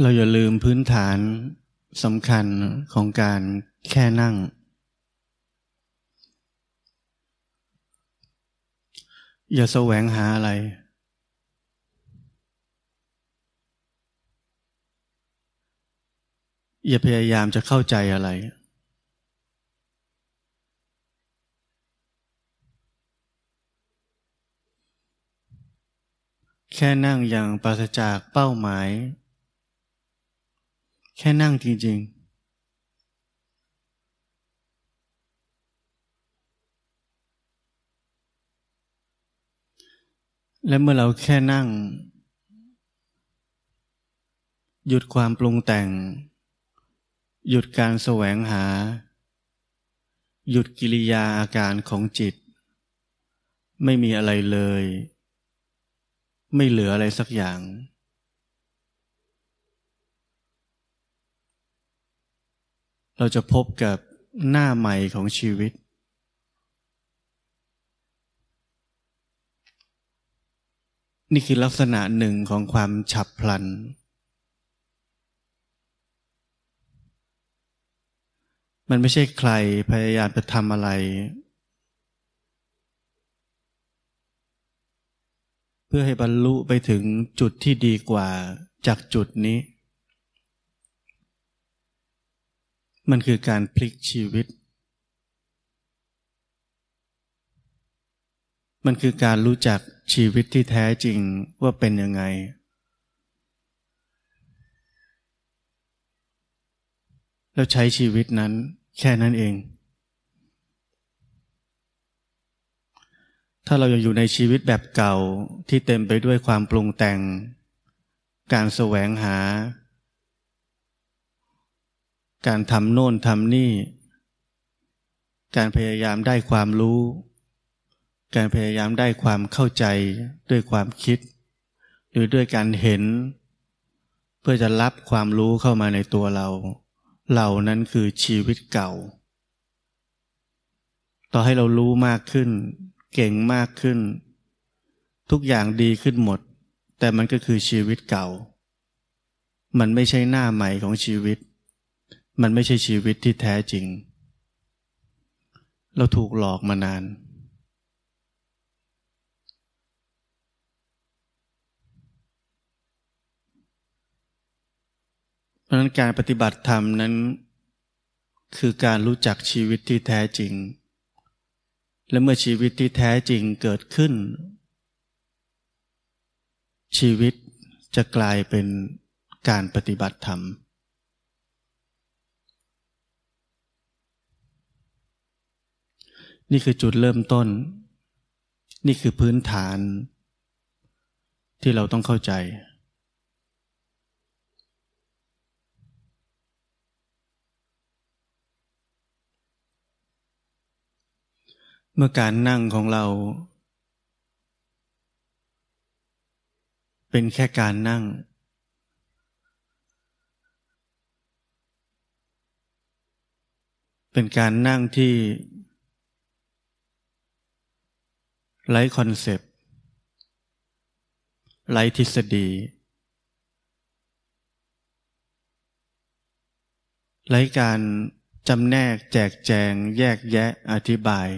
เราอย่าลืมพื้นฐานสำคัญของการแค่นั่ง อย่าแสวงหาอะไร อย่าพยายามจะเข้าใจอะไร แค่นั่งอย่างปราศจากเป้าหมาย ค่นั่งจริง ๆและเมื่อเราแค่นั่ง หยุดความปรุงแต่ง หยุดการแสวงหา หยุดกิริยาอาการของจิต ไม่มีอะไรเลย ไม่เหลืออะไรสักอย่าง เราจะพบกับหน้าใหม่ของชีวิต นี่คือลักษณะหนึ่งของความฉับพลัน มันไม่ใช่ใครพยายามจะทำอะไร เพื่อให้บรรลุไปถึงจุดที่ดีกว่าจากจุดนี้ มันคือการพลิกชีวิต มันคือการรู้จักชีวิตที่แท้จริงว่าเป็นยังไง แล้วใช้ชีวิตนั้นแค่นั้นเอง ถ้าเรายังอยู่ในชีวิตแบบเก่าที่เต็มไปด้วยความปรุงแต่ง การแสวงหา การทำโน่นทำนี่ การพยายามได้ความรู้ การพยายามได้ความเข้าใจด้วยความคิด หรือด้วยการเห็น เพื่อจะรับความรู้เข้ามาในตัวเรา เหล่านั้นคือชีวิตเก่า ต่อให้เรารู้มากขึ้น เก่งมากขึ้น ทุกอย่างดีขึ้นหมด แต่มันก็คือชีวิตเก่า มันไม่ใช่หน้าใหม่ของชีวิต มันไม่ใช่ชีวิตที่แท้จริง เราถูกหลอกมานาน เพราะนั้นการปฏิบัติธรรมนั้น คือการรู้จักชีวิตที่แท้จริง และเมื่อชีวิตที่แท้จริงเกิดขึ้น ชีวิตจะกลายเป็นการปฏิบัติธรรม นี่คือจุดเริ่มต้น นี่คือพื้นฐาน ที่เราต้องเข้าใจ เมื่อการนั่งของเรา เป็นแค่การนั่งเป็นการนั่งที่ ไร้คอนเซปต์ไร้ทฤษฎีไร้การจำแนกแจกแจง แยกแยะอธิบาย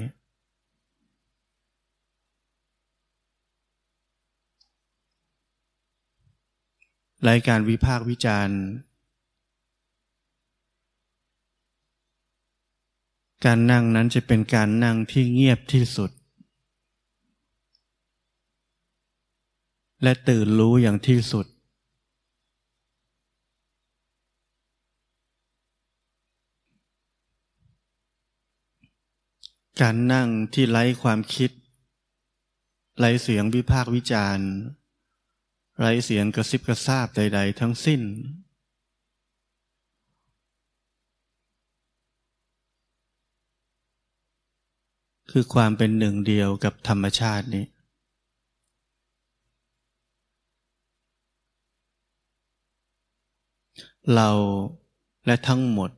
ไร้การวิพากษ์วิจารณ์ การนั่งนั้นจะเป็นการนั่งที่เงียบที่สุด และตื่นรู้อย่างที่สุด การนั่งที่ไร้ความคิด ไร้เสียงวิพากษ์วิจารณ์ไร้เสียงกระซิบกระซาบใด ๆ ทั้งสิ้น คือความเป็นหนึ่งเดียวกับธรรมชาตินี้ เราและทั้งหมด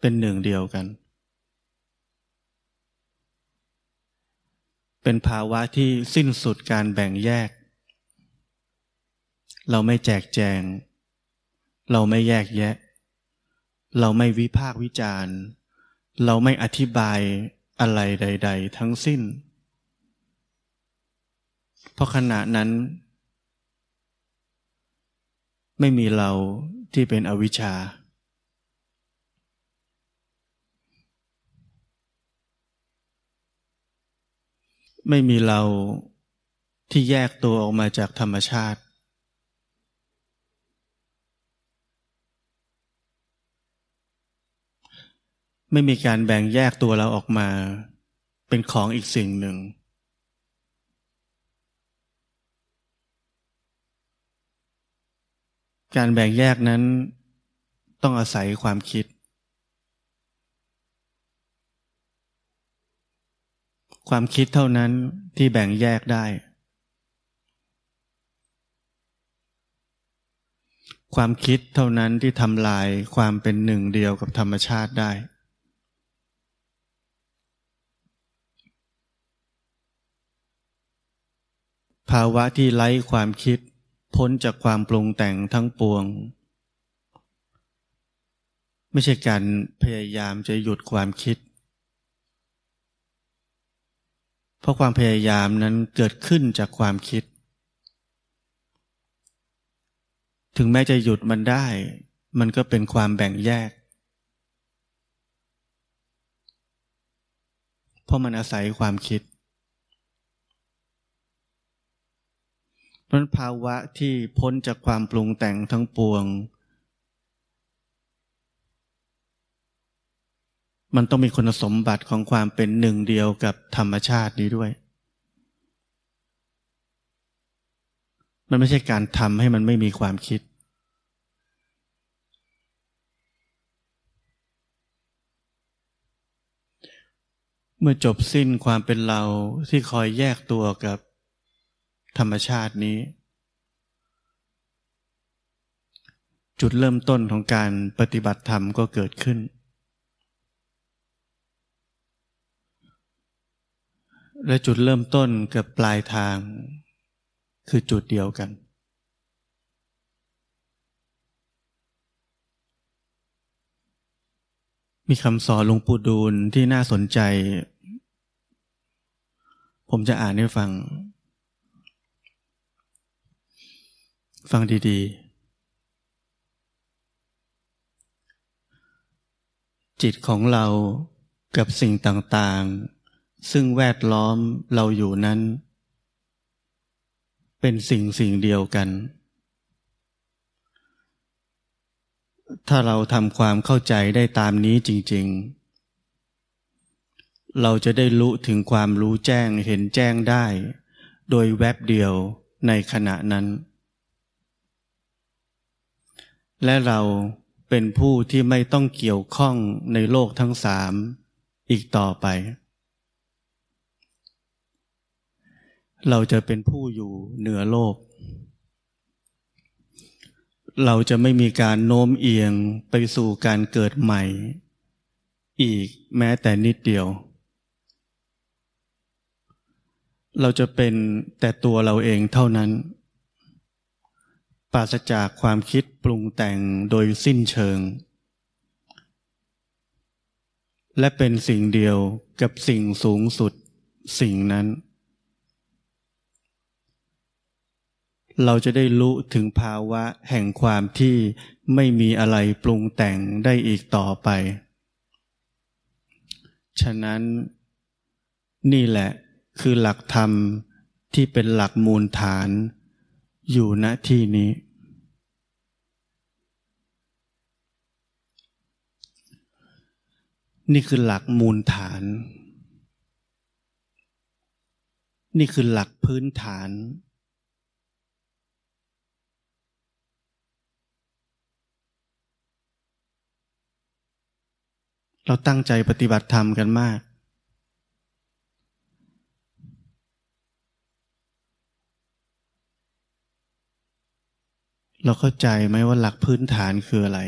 เป็นหนึ่งเดียวกัน เป็นภาวะที่สิ้นสุดการแบ่งแยก เราไม่แจกแจง เราไม่แยกแยะ เราไม่วิพากวิจารณ์ เราไม่อธิบายอะไรใด ๆ ทั้งสิ้น เพราะขณะนั้น ไม่มีเราที่เป็นอวิชชา ไม่มีเราที่แยกตัวออกมาจากธรรมชาติ ไม่มีการแบ่งแยกตัวเราออกมา เป็นของอีกสิ่งหนึ่ง การแบ่งแยกนั้นต้องอาศัยความคิด ความคิดเท่านั้นที่แบ่งแยกได้ ความคิดเท่านั้นที่ทำลายความเป็นหนึ่งเดียวกับธรรมชาติได้ ภาวะที่ไร้ความคิด พ้นจากความปรุงแต่งทั้งปวง ไม่ใช่การพยายามจะหยุดความคิด เพราะความพยายามนั้นเกิดขึ้นจากความคิด ถึงแม้จะหยุดมันได้ มันก็เป็นความแบ่งแยก เพราะมันอาศัยความคิด มันภาวะที่พ้นจากความปรุงแต่งทั้งปวง มันต้องมีคุณสมบัติของความเป็นหนึ่งเดียวกับธรรมชาตินี้ด้วย มันไม่ใช่การทำให้มันไม่มีความคิด เมื่อจบสิ้นความเป็นเราที่คอยแยกตัวกับ ธรรมชาตินี้ จุดเริ่มต้นของการปฏิบัติธรรมก็เกิดขึ้น และจุดเริ่มต้นกับปลายทางคือจุดเดียวกัน มีคำสอนหลวงปู่ดูลที่น่าสนใจ ผมจะอ่านให้ฟัง ฟังดีๆ จิตของเรากับสิ่งต่างๆ ซึ่งแวดล้อมเราอยู่นั้น เป็นสิ่งสิ่งเดียวกัน ถ้าเราทำความเข้าใจได้ตามนี้จริง ๆ เราจะได้รู้ถึงความรู้แจ้งเห็นแจ้งได้ โดยแวบเดียวในขณะนั้น และเราเป็นผู้ที่ไม่ต้องเกี่ยวข้องในโลกทั้งสามอีกต่อไป เราจะเป็นผู้อยู่เหนือโลก เราจะไม่มีการโน้มเอียงไปสู่การเกิดใหม่ อีกแม้แต่นิดเดียว เราจะเป็นแต่ตัวเราเองเท่านั้น ปราศจากความคิดปรุงแต่งโดยสิ้นเชิง และเป็นสิ่งเดียวกับสิ่งสูงสุดสิ่งนั้น เราจะได้รู้ถึงภาวะแห่งความที่ไม่มีอะไรปรุงแต่งได้อีกต่อไป ฉะนั้นนี่แหละคือหลักธรรมที่เป็นหลักมูลฐาน อยู่ณที่นี้ นี่คือหลักมูลฐาน นี่คือหลักพื้นฐาน เราตั้งใจปฏิบัติธรรมกันมาก เราเข้าใจไหมว่าหลักพื้นฐานคืออะไร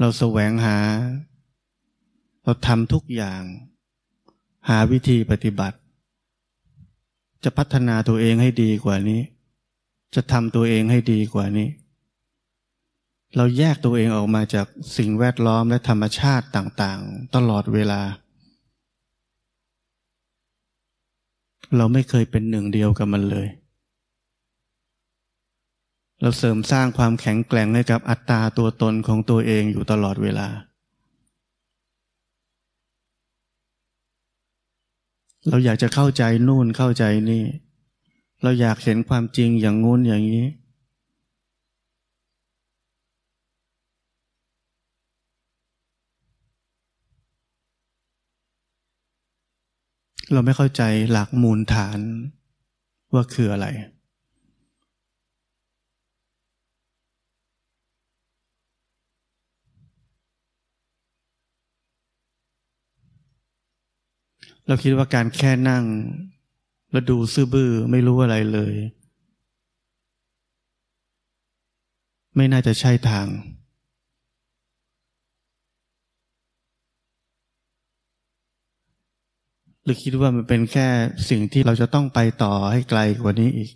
เราแสวงหา เราทำทุกอย่าง หาวิธีปฏิบัติ จะพัฒนาตัวเองให้ดีกว่านี้ จะทำตัวเองให้ดีกว่านี้ เราแยกตัวเองออกมาจากสิ่งแวดล้อมและธรรมชาติต่าง ๆ ตลอดเวลา เราไม่เคยเป็นหนึ่งเดียวกับมันเลย เราเสริมสร้างความแข็งแกร่งให้กับอัตตาตัวตนของตัวเองอยู่ตลอดเวลา เราอยากจะเข้าใจนู่นเข้าใจนี่ เราอยากเห็นความจริงอย่างงู้นอย่างนี้ เราไม่เข้าใจหลักมูลฐานว่าคืออะไร เราคิดว่าการแค่นั่ง แล้วดูซื่อบื้อไม่รู้อะไรเลย ไม่น่าจะใช่ทาง รือคิดว่ามันเป็นแค่สิ่งที่เราจะต้องไปต่อให้ไกลกว่านี้อีก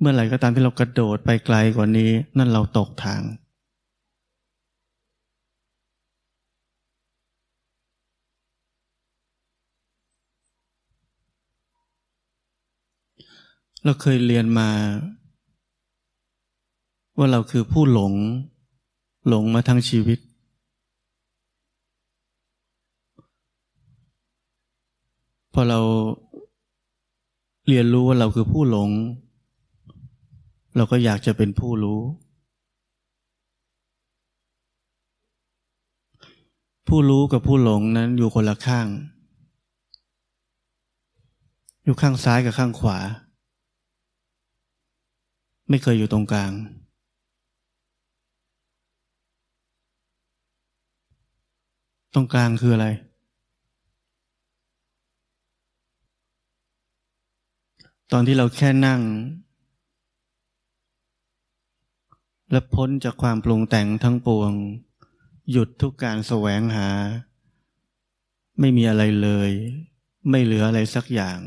เมื่อไหร่ก็ตามที่เรากระโดดไปไกลกว่านี้ นั่นเราตกทาง เราเคยเรียนมา ว่าเราคือผู้หลง หลงมาทั้งชีวิต พอเราเรียนรู้ว่าเราคือผู้หลง เราก็อยากจะเป็นผู้รู้ ผู้รู้กับผู้หลงนั้นอยู่คนละข้าง อยู่ข้างซ้ายกับข้างขวา ไม่เคยอยู่ตรงกลาง ต รงกลางคืออะไร ตอนที่เราแค่นั่ง และพ้นจากความปรุงแต่งทั้งปวง หยุดทุกการแสวงหา ไม่มีอะไรเลย ไม่เหลืออะไรสักอย่าง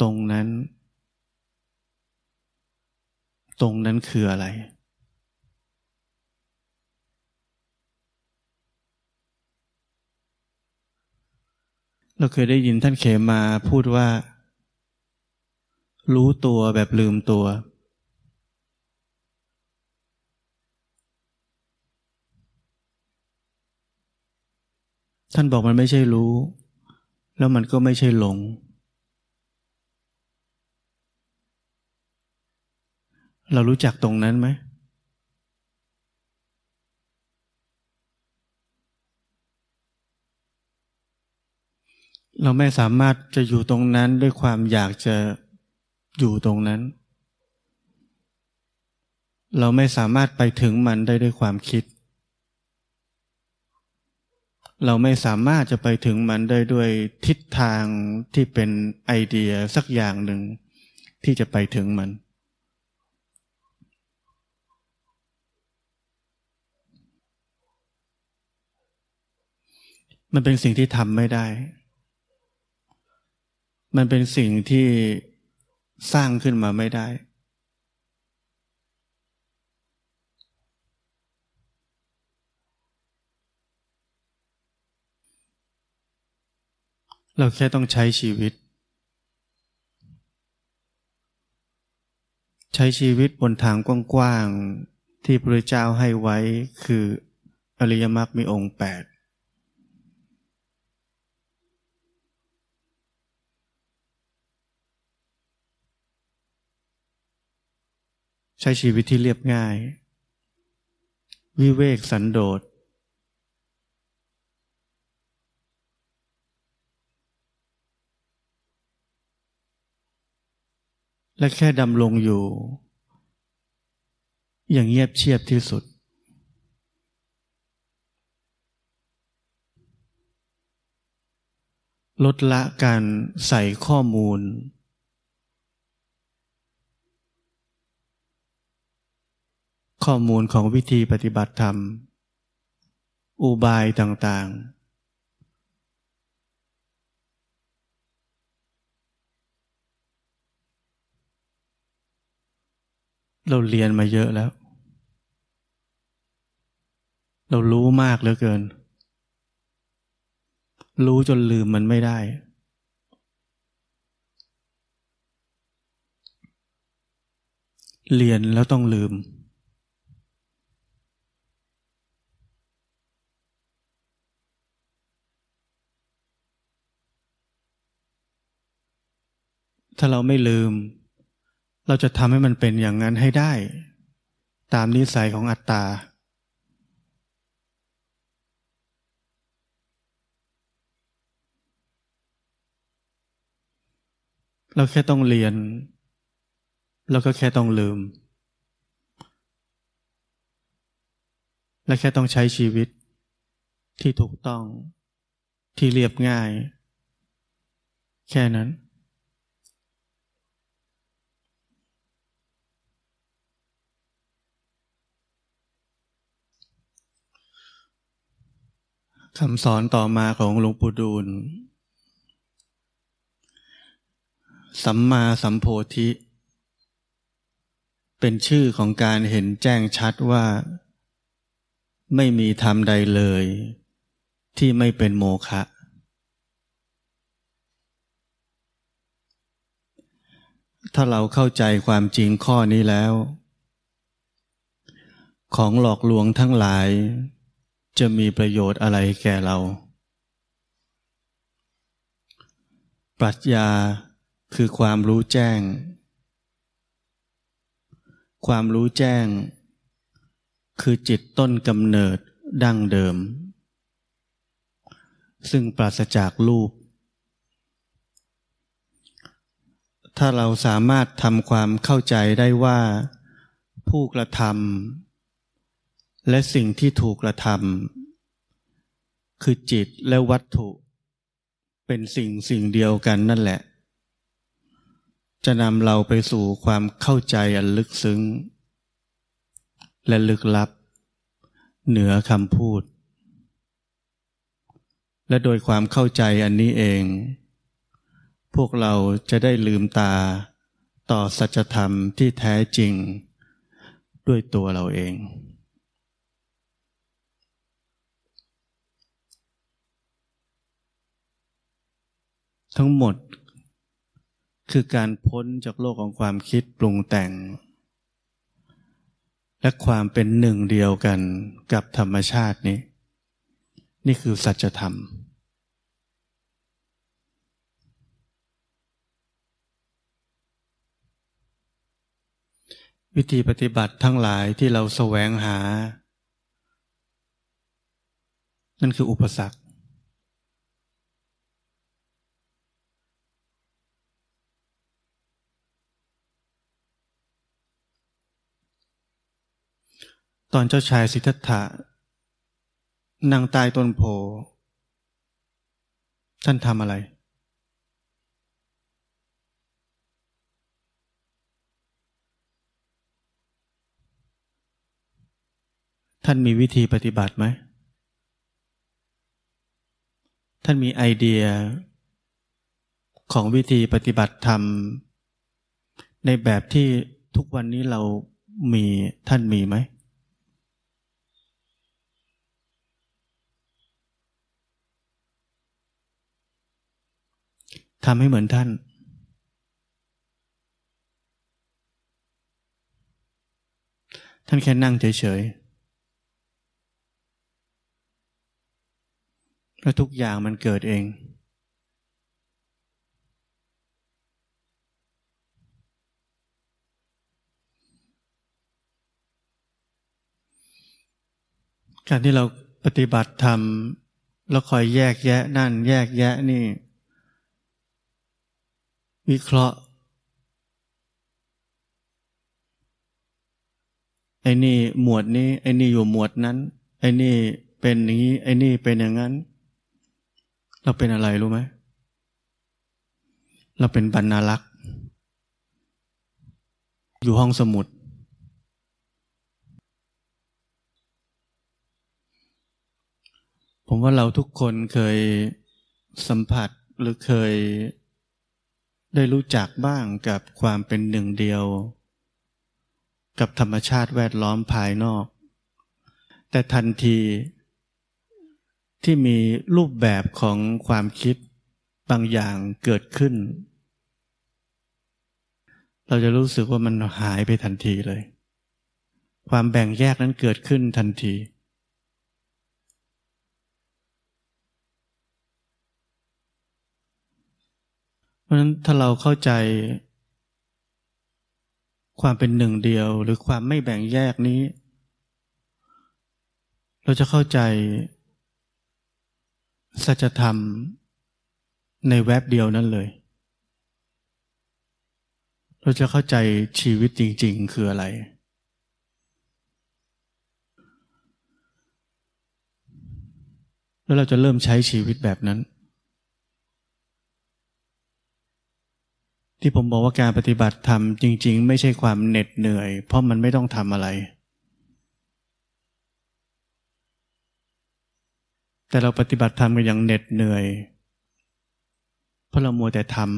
ตรงนั้น ตรงนั้นคืออะไร เราเคยได้ยินท่านเขมาพูดว่า รู้ตัวแบบลืมตัว ท่านบอกมันไม่ใช่รู้ แล้วมันก็ไม่ใช่หลง เรารู้จักตรงนั้นไหม เราไม่สามารถจะอยู่ตรงนั้นด้วยความอยากจะอยู่ตรงนั้น เราไม่สามารถไปถึงมันได้ด้วยความคิด เราไม่สามารถจะไปถึงมันได้ด้วยทิศทางที่เป็นไอเดียสักอย่างหนึ่งที่จะไปถึงมัน มันเป็นสิ่งที่ทำไม่ได้ มันเป็นสิ่งที่สร้างขึ้นมาไม่ได้ เราแค่ต้องใช้ชีวิต ใช้ชีวิตบนทางกว้างๆที่พระเจ้าให้ไว้คืออริยมรรคมีองค์แปด ใช้ชีวิตที่เรียบง่าย วิเวกสันโดษ และแค่ดำลงอยู่ อย่างเงียบเชียบที่สุดลดละการใส่ข้อมูล ข้อมูลของวิธีปฏิบัติธรรม อุบายต่างๆ เราเรียนมาเยอะแล้ว เรารู้มากเหลือเกิน รู้จนลืมมันไม่ได้เรียนแล้วต้องลืม ถ้าเราไม่ลืม เราจะทำให้มันเป็นอย่างนั้นให้ได้ ตามนิสัยของอัตตา เราแค่ต้องเรียน แล้วก็แค่ต้องลืม และแค่ต้องใช้ชีวิตที่ถูกต้องที่เรียบง่าย แค่นั้น คำสอนต่อมาของหลวงปู่ดูล สัมมาสัมโพธิ เป็นชื่อของการเห็นแจ้งชัดว่า ไม่มีธรรมใดเลย ที่ไม่เป็นโมฆะถ้าเราเข้าใจความจริงข้อนี้แล้ว ของหลอกลวงทั้งหลาย จะมีประโยชน์อะไรแก่เรา ปรัชญาคือความรู้แจ้ง ความรู้แจ้ง คือจิตต้นกำเนิดดั้งเดิม ซึ่งปราศจากรูป ถ้าเราสามารถทำความเข้าใจได้ว่า ผู้กระทำ และสิ่งที่ถูกกระทำคือจิตและวัตถุ เป็นสิ่งสิ่งเดียวกันนั่นแหละ จะนำเราไปสู่ความเข้าใจอันลึกซึ้ง และลึกลับ เหนือคำพูด และโดยความเข้าใจอันนี้เอง พวกเราจะได้ลืมตาต่อสัจธรรมที่แท้จริง ด้วยตัวเราเอง ทั้งหมด คือการพ้นจากโลกของความคิดปรุงแต่ง และความเป็นหนึ่งเดียวกันกับธรรมชาตินี้ นี่คือสัจธรรม วิธีปฏิบัติทั้งหลายที่เราแสวงหา นั่นคืออุปสรรค ตอนเจ้าชายสิทธัตถะนั่งใต้ต้นโพ ท่านทำอะไร ท่านมีวิธีปฏิบัติไหม ท่านมีไอเดียของวิธีปฏิบัติธรรม ในแบบที่ทุกวันนี้เรามีท่านมีไหม ทำให้เหมือนท่าน ท่านแค่นั่งเฉยๆ แล้วทุกอย่างมันเกิดเอง การที่เราปฏิบัติธรรมแล้วคอยแยกแยะนั่น แยกแยะนี่ วิเคราะห์ไอ้นี่หมวดนี้ ไอ้นี่อยู่หมวดนั้น ไอ้นี่เป็นอย่างนี้ ไอ้นี่เป็นอย่างนั้น เราเป็นอะไรรู้ไหมเราเป็นบรรณารักษ์ อยู่ห้องสมุด ผมว่าเราทุกคนเคยสัมผัสหรือเคย ได้รู้จักบ้างกับความเป็นหนึ่งเดียว กับธรรมชาติแวดล้อมภายนอก แต่ทันที ที่มีรูปแบบของความคิดบางอย่างเกิดขึ้น เราจะรู้สึกว่ามันหายไปทันทีเลย ความแบ่งแยกนั้นเกิดขึ้นทันที ราะฉะนั้นถ้าเราเข้าใจ ความเป็นหนึ่งเดียว หรือความไม่แบ่งแยกนี้ เราจะเข้าใจ สัจธรรมในแวบเดียวนั้นเลย เราจะเข้าใจชีวิตจริง ๆ คืออะไร แล้วเราจะเริ่มใช้ชีวิตแบบนั้น ที่ผมบอกว่าการปฏิบัติธรรมจริง ๆ ไม่ใช่ความเหน็ดเหนื่อย เพราะมันไม่ต้องทำอะไร แต่เราปฏิบัติธรรมกันอย่างเหน็ดเหนื่อย เพราะเรามัวแต่ทำ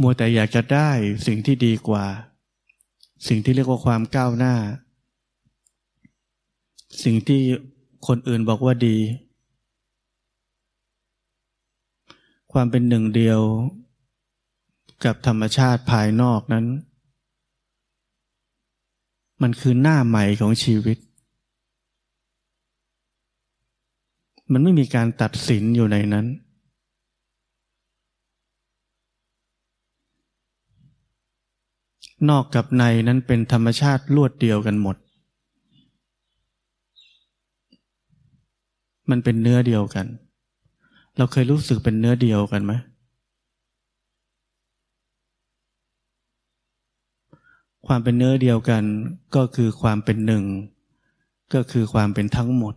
มัวแต่อยากจะได้สิ่งที่ดีกว่า สิ่งที่เรียกว่าความก้าวหน้า สิ่งที่คนอื่นบอกว่าดี ความเป็นหนึ่งเดียวกับธรรมชาติภายนอกนั้น มันคือหน้าใหม่ของชีวิต มันไม่มีการตัดสินอยู่ในนั้น นอกกับในนั้นเป็นธรรมชาติลวดเดียวกันหมด มันเป็นเนื้อเดียวกัน เราเคยรู้สึกเป็นเนื้อเดียวกันไหมความเป็นเนื้อเดียวกันก็คือความเป็นหนึ่ง ก็คือความเป็นทั้งหมด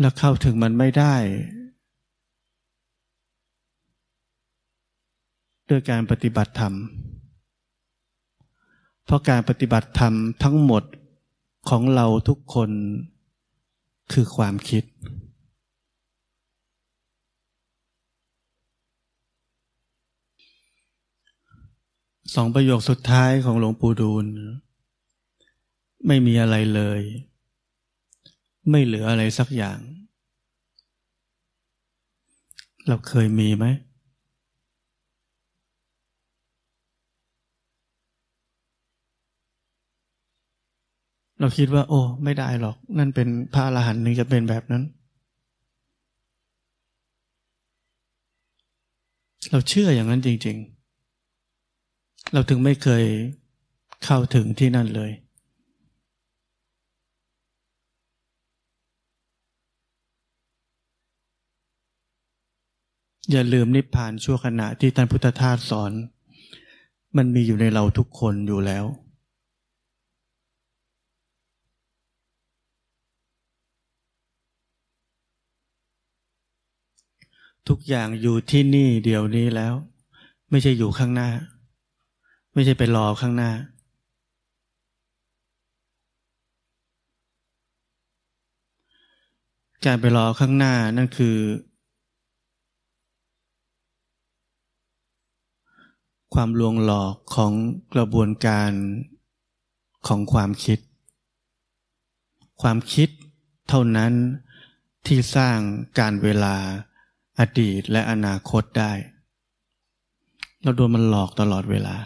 แล้วเข้าถึงมันไม่ได้ ด้วยการปฏิบัติธรรม เพราะการปฏิบัติธรรมทั้งหมดของเราทุกคนคือความคิด สองประโยคสุดท้ายของหลวงปู่ดูล ไม่มีอะไรเลย ไม่เหลืออะไรสักอย่าง เราเคยมีไหม เราคิดว่า โอ้ ไม่ได้หรอก นั่นเป็นพระอรหันต์นึงจะเป็นแบบนั้น เราเชื่ออย่างนั้นจริง ๆ เราถึงไม่เคยเข้าถึงที่นั่นเลย อย่าลืมนิพพานชั่วขณะที่ท่านพุทธทาสสอน มันมีอยู่ในเราทุกคนอยู่แล้ว ทุกอย่างอยู่ที่นี่เดี๋ยวนี้แล้ว ไม่ใช่อยู่ข้างหน้า ไม่ใช่ไปรอข้างหน้า การไปรอข้างหน้านั่นคือ ความลวงหลอกของกระบวนการของความคิด ความคิดเท่านั้นที่สร้างการเวลา อดีตและอนาคตได้ เราโดนมันหลอกตลอดเวลา